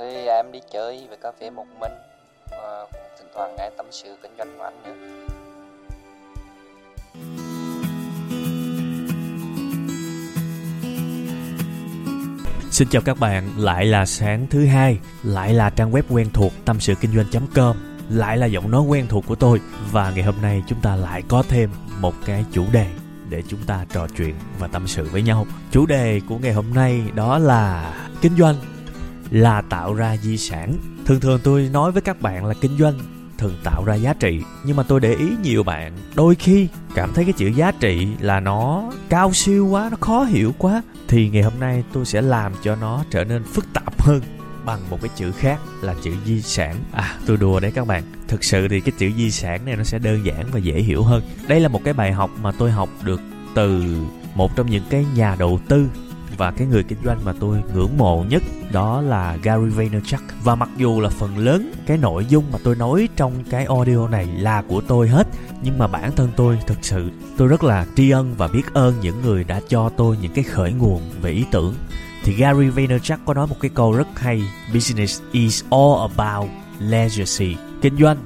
Thì à, em đi chơi về cà phê một mình và thỉnh thoảng nghe tâm sự kinh doanh của anh nữa. Xin chào các bạn, lại là sáng thứ hai, lại là trang web quen thuộc tâm sự kinh doanh.com, lại là giọng nói quen thuộc của tôi và ngày hôm nay chúng ta lại có thêm một cái chủ đề để chúng ta trò chuyện và tâm sự với nhau. Chủ đề của ngày hôm nay đó là kinh doanh là tạo ra di sản. Thường thường tôi nói với các bạn là kinh doanh thường tạo ra giá trị, nhưng mà tôi để ý nhiều bạn đôi khi cảm thấy cái chữ giá trị là nó cao siêu quá, nó khó hiểu quá, thì ngày hôm nay tôi sẽ làm cho nó trở nên phức tạp hơn bằng một cái chữ khác là chữ di sản. À tôi đùa đấy các bạn. Thực sự thì cái chữ di sản này nó sẽ đơn giản và dễ hiểu hơn. Đây là một cái bài học mà tôi học được từ một trong những cái nhà đầu tư và cái người kinh doanh mà tôi ngưỡng mộ nhất đó là Gary Vaynerchuk. Và mặc dù là phần lớn cái nội dung mà tôi nói trong cái audio này là của tôi hết, nhưng mà bản thân tôi thực sự, tôi rất là tri ân và biết ơn những người đã cho tôi những cái khởi nguồn về ý tưởng. Thì Gary Vaynerchuk có nói một cái câu rất hay, business is all about legacy. Kinh doanh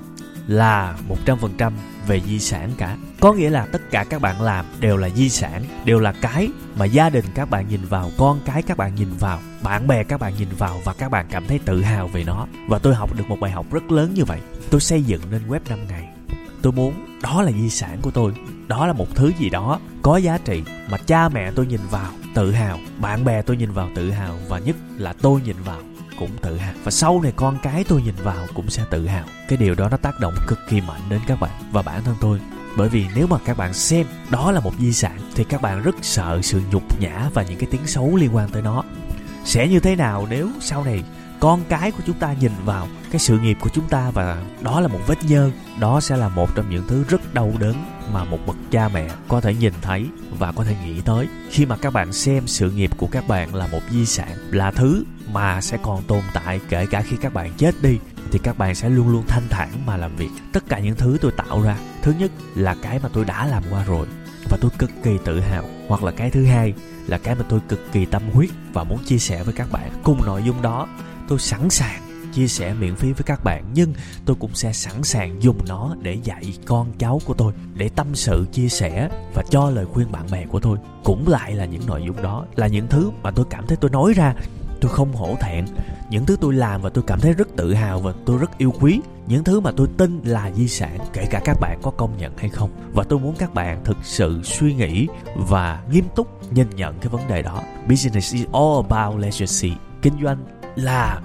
là 100% về di sản cả có nghĩa là tất cả các bạn làm đều là di sản, đều là cái mà gia đình các bạn nhìn vào, con cái các bạn nhìn vào, bạn bè các bạn nhìn vào và các bạn cảm thấy tự hào về nó. Và tôi học được một bài học rất lớn như vậy. Tôi xây dựng nên web 5 ngày. Tôi muốn đó là di sản của tôi. Đó là một thứ gì đó có giá trị mà cha mẹ tôi nhìn vào tự hào, bạn bè tôi nhìn vào tự hào và nhất là tôi nhìn vào cũng tự hào. Và sau này con cái tôi nhìn vào cũng sẽ tự hào. Cái điều đó nó tác động cực kỳ mạnh đến các bạn và bản thân tôi bởi vì nếu mà các bạn xem đó là một di sản, thì các bạn rất sợ sự nhục nhã và những cái tiếng xấu liên quan tới nó. Sẽ như thế nào nếu sau này con cái của chúng ta nhìn vào cái sự nghiệp của chúng ta và đó là một vết nhơ, đó sẽ là một trong những thứ rất đau đớn mà một bậc cha mẹ có thể nhìn thấy và có thể nghĩ tới. Khi mà các bạn xem sự nghiệp của các bạn là một di sản là thứ mà sẽ còn tồn tại kể cả khi các bạn chết đi thì các bạn sẽ luôn luôn thanh thản mà làm việc. Tất cả những thứ tôi tạo ra, thứ nhất là cái mà tôi đã làm qua rồi, và tôi cực kỳ tự hào. Hoặc là cái thứ hai là cái mà tôi cực kỳ tâm huyết và muốn chia sẻ với các bạn. Cùng nội dung đó, tôi sẵn sàng chia sẻ miễn phí với các bạn, nhưng tôi cũng sẽ sẵn sàng dùng nó để dạy con cháu của tôi, để tâm sự, chia sẻ và cho lời khuyên bạn bè của tôi. Cũng lại là những nội dung đó, là những thứ mà tôi cảm thấy tôi nói ra tôi không hổ thẹn. Những thứ tôi làm và tôi cảm thấy rất tự hào và tôi rất yêu quý. Những thứ mà tôi tin là di sản, kể cả các bạn có công nhận hay không. Và tôi muốn các bạn thực sự suy nghĩ và nghiêm túc nhìn nhận cái vấn đề đó. Business is all about legacy. Kinh doanh là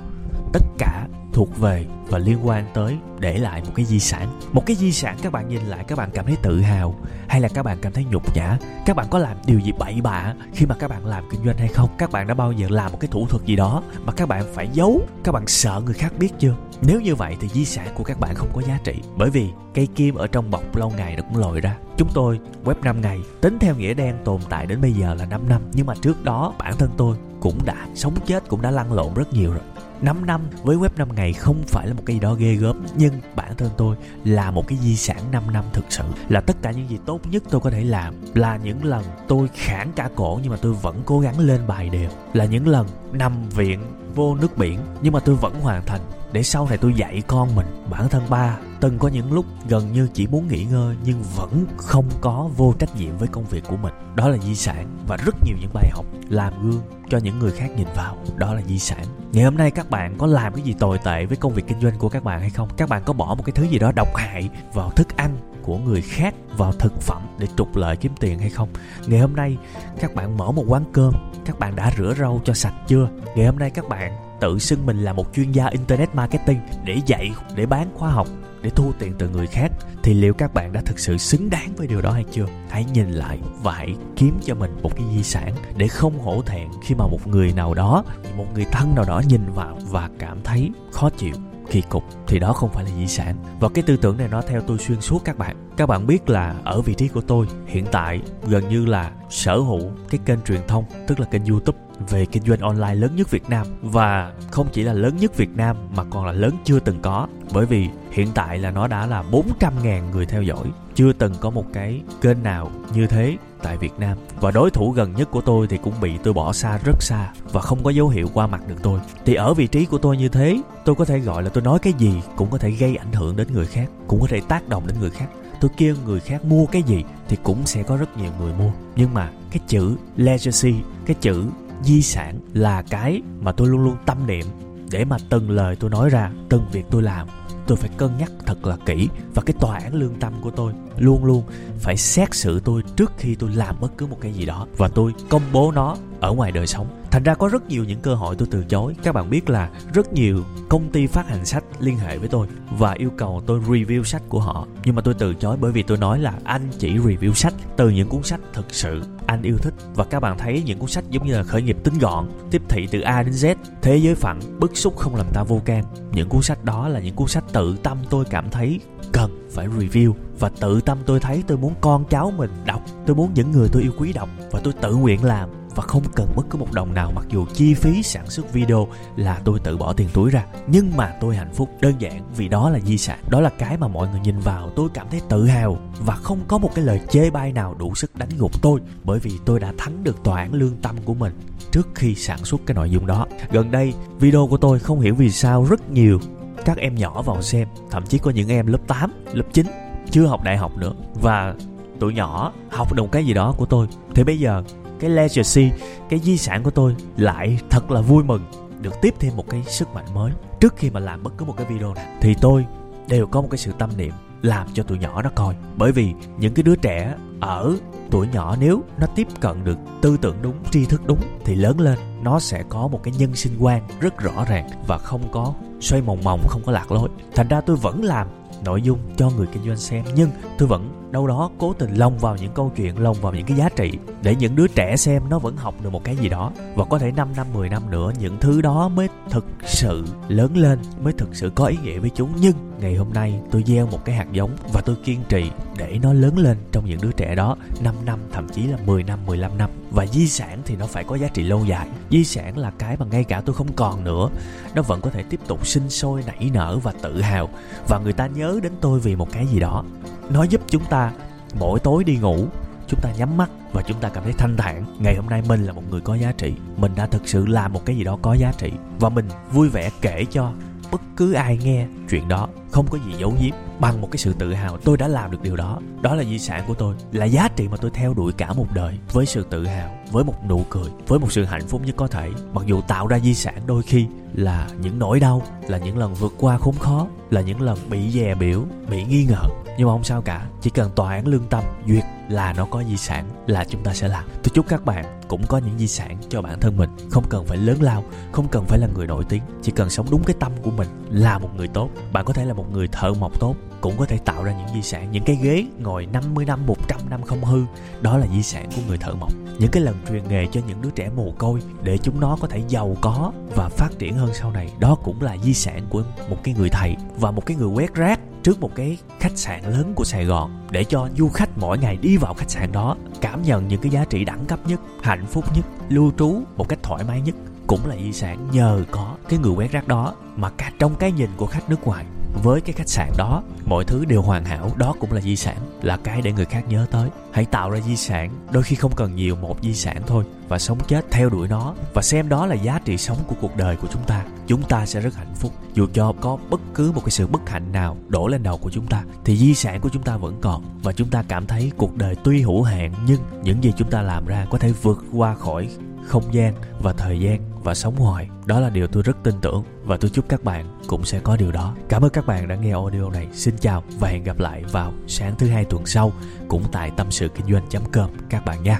tất cả thuộc về và liên quan tới để lại một cái di sản. Một cái di sản các bạn nhìn lại các bạn cảm thấy tự hào hay là các bạn cảm thấy nhục nhã? Các bạn có làm điều gì bậy bạ khi mà các bạn làm kinh doanh hay không? Các bạn đã bao giờ làm một cái thủ thuật gì đó mà các bạn phải giấu? Các bạn sợ người khác biết chưa? Nếu như vậy thì di sản của các bạn không có giá trị, bởi vì cây kim ở trong bọc lâu ngày nó cũng lòi ra. Chúng tôi web 5 ngày, tính theo nghĩa đen tồn tại đến bây giờ là 5 năm, nhưng mà trước đó bản thân tôi cũng đã sống chết, cũng đã lăn lộn rất nhiều rồi. 5 năm với web 5 ngày không phải là một cái gì đó ghê gớm, nhưng bản thân tôi là một cái di sản 5 năm thực sự. Là tất cả những gì tốt nhất tôi có thể làm là những lần tôi khản cả cổ nhưng mà tôi vẫn cố gắng lên bài đều. Là những lần nằm viện vô nước biển nhưng mà tôi vẫn hoàn thành để sau này tôi dạy con mình. Bản thân ba từng có những lúc gần như chỉ muốn nghỉ ngơi nhưng vẫn không có vô trách nhiệm với công việc của mình đó là di sản và rất nhiều những bài học làm gương cho những người khác nhìn vào. Đó là di sản. Ngày hôm nay các bạn có làm cái gì tồi tệ với công việc kinh doanh của các bạn hay không? Các bạn có bỏ một cái thứ gì đó độc hại vào thức ăn của người khác, vào thực phẩm để trục lợi kiếm tiền hay không? Ngày hôm nay các bạn mở một quán cơm, các bạn đã rửa rau cho sạch chưa? Ngày hôm nay các bạn tự xưng mình là một chuyên gia internet marketing để dạy, để bán khóa học để thu tiền từ người khác, thì liệu các bạn đã thực sự xứng đáng với điều đó hay chưa? Hãy nhìn lại và hãy kiếm cho mình một cái di sản để không hổ thẹn khi mà một người nào đó, một người thân nào đó nhìn vào và cảm thấy khó chịu kỳ cục thì đó không phải là di sản. Và cái tư tưởng này nó theo tôi xuyên suốt các bạn. Các bạn biết là ở vị trí của tôi, hiện tại gần như là sở hữu cái kênh truyền thông, tức là kênh youtube, về kinh doanh online lớn nhất Việt Nam. Và không chỉ là lớn nhất Việt Nam mà còn là lớn chưa từng có. Bởi vì hiện tại là nó đã là 400.000 người theo dõi, chưa từng có một cái kênh nào như thế tại Việt Nam. Và đối thủ gần nhất của tôi thì cũng bị tôi bỏ xa, rất xa và không có dấu hiệu qua mặt được tôi. Thì ở vị trí của tôi như thế, tôi có thể gọi là tôi nói cái gì cũng có thể gây ảnh hưởng đến người khác, cũng có thể tác động đến người khác. Tôi kêu người khác mua cái gì thì cũng sẽ có rất nhiều người mua. Nhưng mà cái chữ legacy, cái chữ di sản là cái mà tôi luôn luôn tâm niệm để mà từng lời tôi nói ra, từng việc tôi làm tôi phải cân nhắc thật là kỹ và cái tòa án lương tâm của tôi luôn luôn phải xét xử tôi trước khi tôi làm bất cứ một cái gì đó và tôi công bố nó ở ngoài đời sống. Thành ra có rất nhiều những cơ hội tôi từ chối. Các bạn biết là rất nhiều công ty phát hành sách liên hệ với tôi và yêu cầu tôi review sách của họ. Nhưng mà tôi từ chối bởi vì tôi nói là anh chỉ review sách từ những cuốn sách thực sự anh yêu thích. Và các bạn thấy những cuốn sách giống như là khởi nghiệp tính gọn, tiếp thị từ a đến z, thế giới phẳng, bức xúc không làm ta vô can. Những cuốn sách đó là những cuốn sách tự tâm tôi cảm thấy cần phải review. Và tự tâm tôi thấy tôi muốn con cháu mình đọc. Tôi muốn những người tôi yêu quý đọc. Và tôi tự nguyện làm và không cần bất cứ một đồng nào mặc dù chi phí sản xuất video là tôi tự bỏ tiền túi ra nhưng mà tôi hạnh phúc đơn giản vì đó là di sản đó là cái mà mọi người nhìn vào tôi cảm thấy tự hào và không có một cái lời chê bai nào đủ sức đánh gục tôi bởi vì tôi đã thắng được tòa án lương tâm của mình trước khi sản xuất cái nội dung đó. Gần đây video của tôi không hiểu vì sao rất nhiều các em nhỏ vào xem thậm chí có những em lớp 8, lớp 9 chưa học đại học nữa và tụi nhỏ học được một cái gì đó của tôi. Thì bây giờ cái legacy, cái di sản của tôi lại thật là vui mừng được tiếp thêm một cái sức mạnh mới. Trước khi mà làm bất cứ một cái video nào, thì tôi đều có một cái sự tâm niệm làm cho tụi nhỏ nó coi. Bởi vì những cái đứa trẻ ở tuổi nhỏ nếu nó tiếp cận được tư tưởng đúng, tri thức đúng, thì lớn lên nó sẽ có một cái nhân sinh quan rất rõ ràng và không có xoay mòng mòng, không có lạc lối. Thành ra tôi vẫn làm nội dung cho người kinh doanh xem, nhưng tôi vẫn đâu đó cố tình lồng vào những câu chuyện, lồng vào những cái giá trị để những đứa trẻ xem nó vẫn học được một cái gì đó. Và có thể 5 năm 10 năm nữa, những thứ đó mới thực sự lớn lên, mới thực sự có ý nghĩa với chúng. Nhưng ngày hôm nay, tôi gieo một cái hạt giống và tôi kiên trì để nó lớn lên trong những đứa trẻ đó. 5 năm, thậm chí là 10 năm 15 năm. Và di sản thì nó phải có giá trị lâu dài. Di sản là cái mà ngay cả tôi không còn nữa. Nó vẫn có thể tiếp tục sinh sôi, nảy nở và tự hào. Và người ta nhớ đến tôi vì một cái gì đó. Nó giúp chúng ta mỗi tối đi ngủ, chúng ta nhắm mắt và chúng ta cảm thấy thanh thản. Ngày hôm nay mình là một người có giá trị. Mình đã thực sự làm một cái gì đó có giá trị. Và mình vui vẻ kể cho bất cứ ai nghe chuyện đó không có gì giấu giếm bằng một cái sự tự hào. Tôi đã làm được điều đó. Đó là di sản của tôi, là giá trị mà tôi theo đuổi cả một đời với sự tự hào, với một nụ cười, với một sự hạnh phúc nhất có thể. Mặc dù tạo ra di sản đôi khi là những nỗi đau, là những lần vượt qua khốn khó, là những lần bị dè biểu, bị nghi ngờ, nhưng mà không sao cả. Chỉ cần tòa án lương tâm, duyệt là nó có di sản, là chúng ta sẽ làm. Tôi chúc các bạn cũng có những di sản cho bản thân mình. Không cần phải lớn lao, không cần phải là người nổi tiếng. Chỉ cần sống đúng cái tâm của mình, là một người tốt. Bạn có thể là một người thợ mộc tốt cũng có thể tạo ra những di sản. Những cái ghế ngồi 50 năm 100 năm không hư đó là di sản của người thợ mộc. Những cái lần truyền nghề cho những đứa trẻ mồ côi để chúng nó có thể giàu có và phát triển hơn sau này đó cũng là di sản của một cái người thầy và một cái người quét rác trước một cái khách sạn lớn của Sài Gòn để cho du khách mỗi ngày đi vào khách sạn đó cảm nhận những cái giá trị đẳng cấp nhất, hạnh phúc nhất, lưu trú một cách thoải mái nhất cũng là di sản nhờ có cái người quét rác đó. Mà cả trong cái nhìn của khách nước ngoài với cái khách sạn đó, mọi thứ đều hoàn hảo. Đó cũng là di sản, là cái để người khác nhớ tới. Hãy tạo ra di sản, đôi khi không cần nhiều một di sản thôi, và sống chết theo đuổi nó, và xem đó là giá trị sống của cuộc đời của chúng ta chúng ta sẽ rất hạnh phúc. Dù cho có bất cứ một cái sự bất hạnh nào đổ lên đầu của chúng ta, thì di sản của chúng ta vẫn còn. Và chúng ta cảm thấy cuộc đời tuy hữu hạn, nhưng những gì chúng ta làm ra có thể vượt qua khỏi không gian và thời gian và sống hoài. Đó là điều tôi rất tin tưởng và tôi chúc các bạn cũng sẽ có điều đó. Cảm ơn các bạn đã nghe audio này. Xin chào và hẹn gặp lại vào sáng thứ hai tuần sau, cũng tại tâm sự kinh doanh com các bạn nha.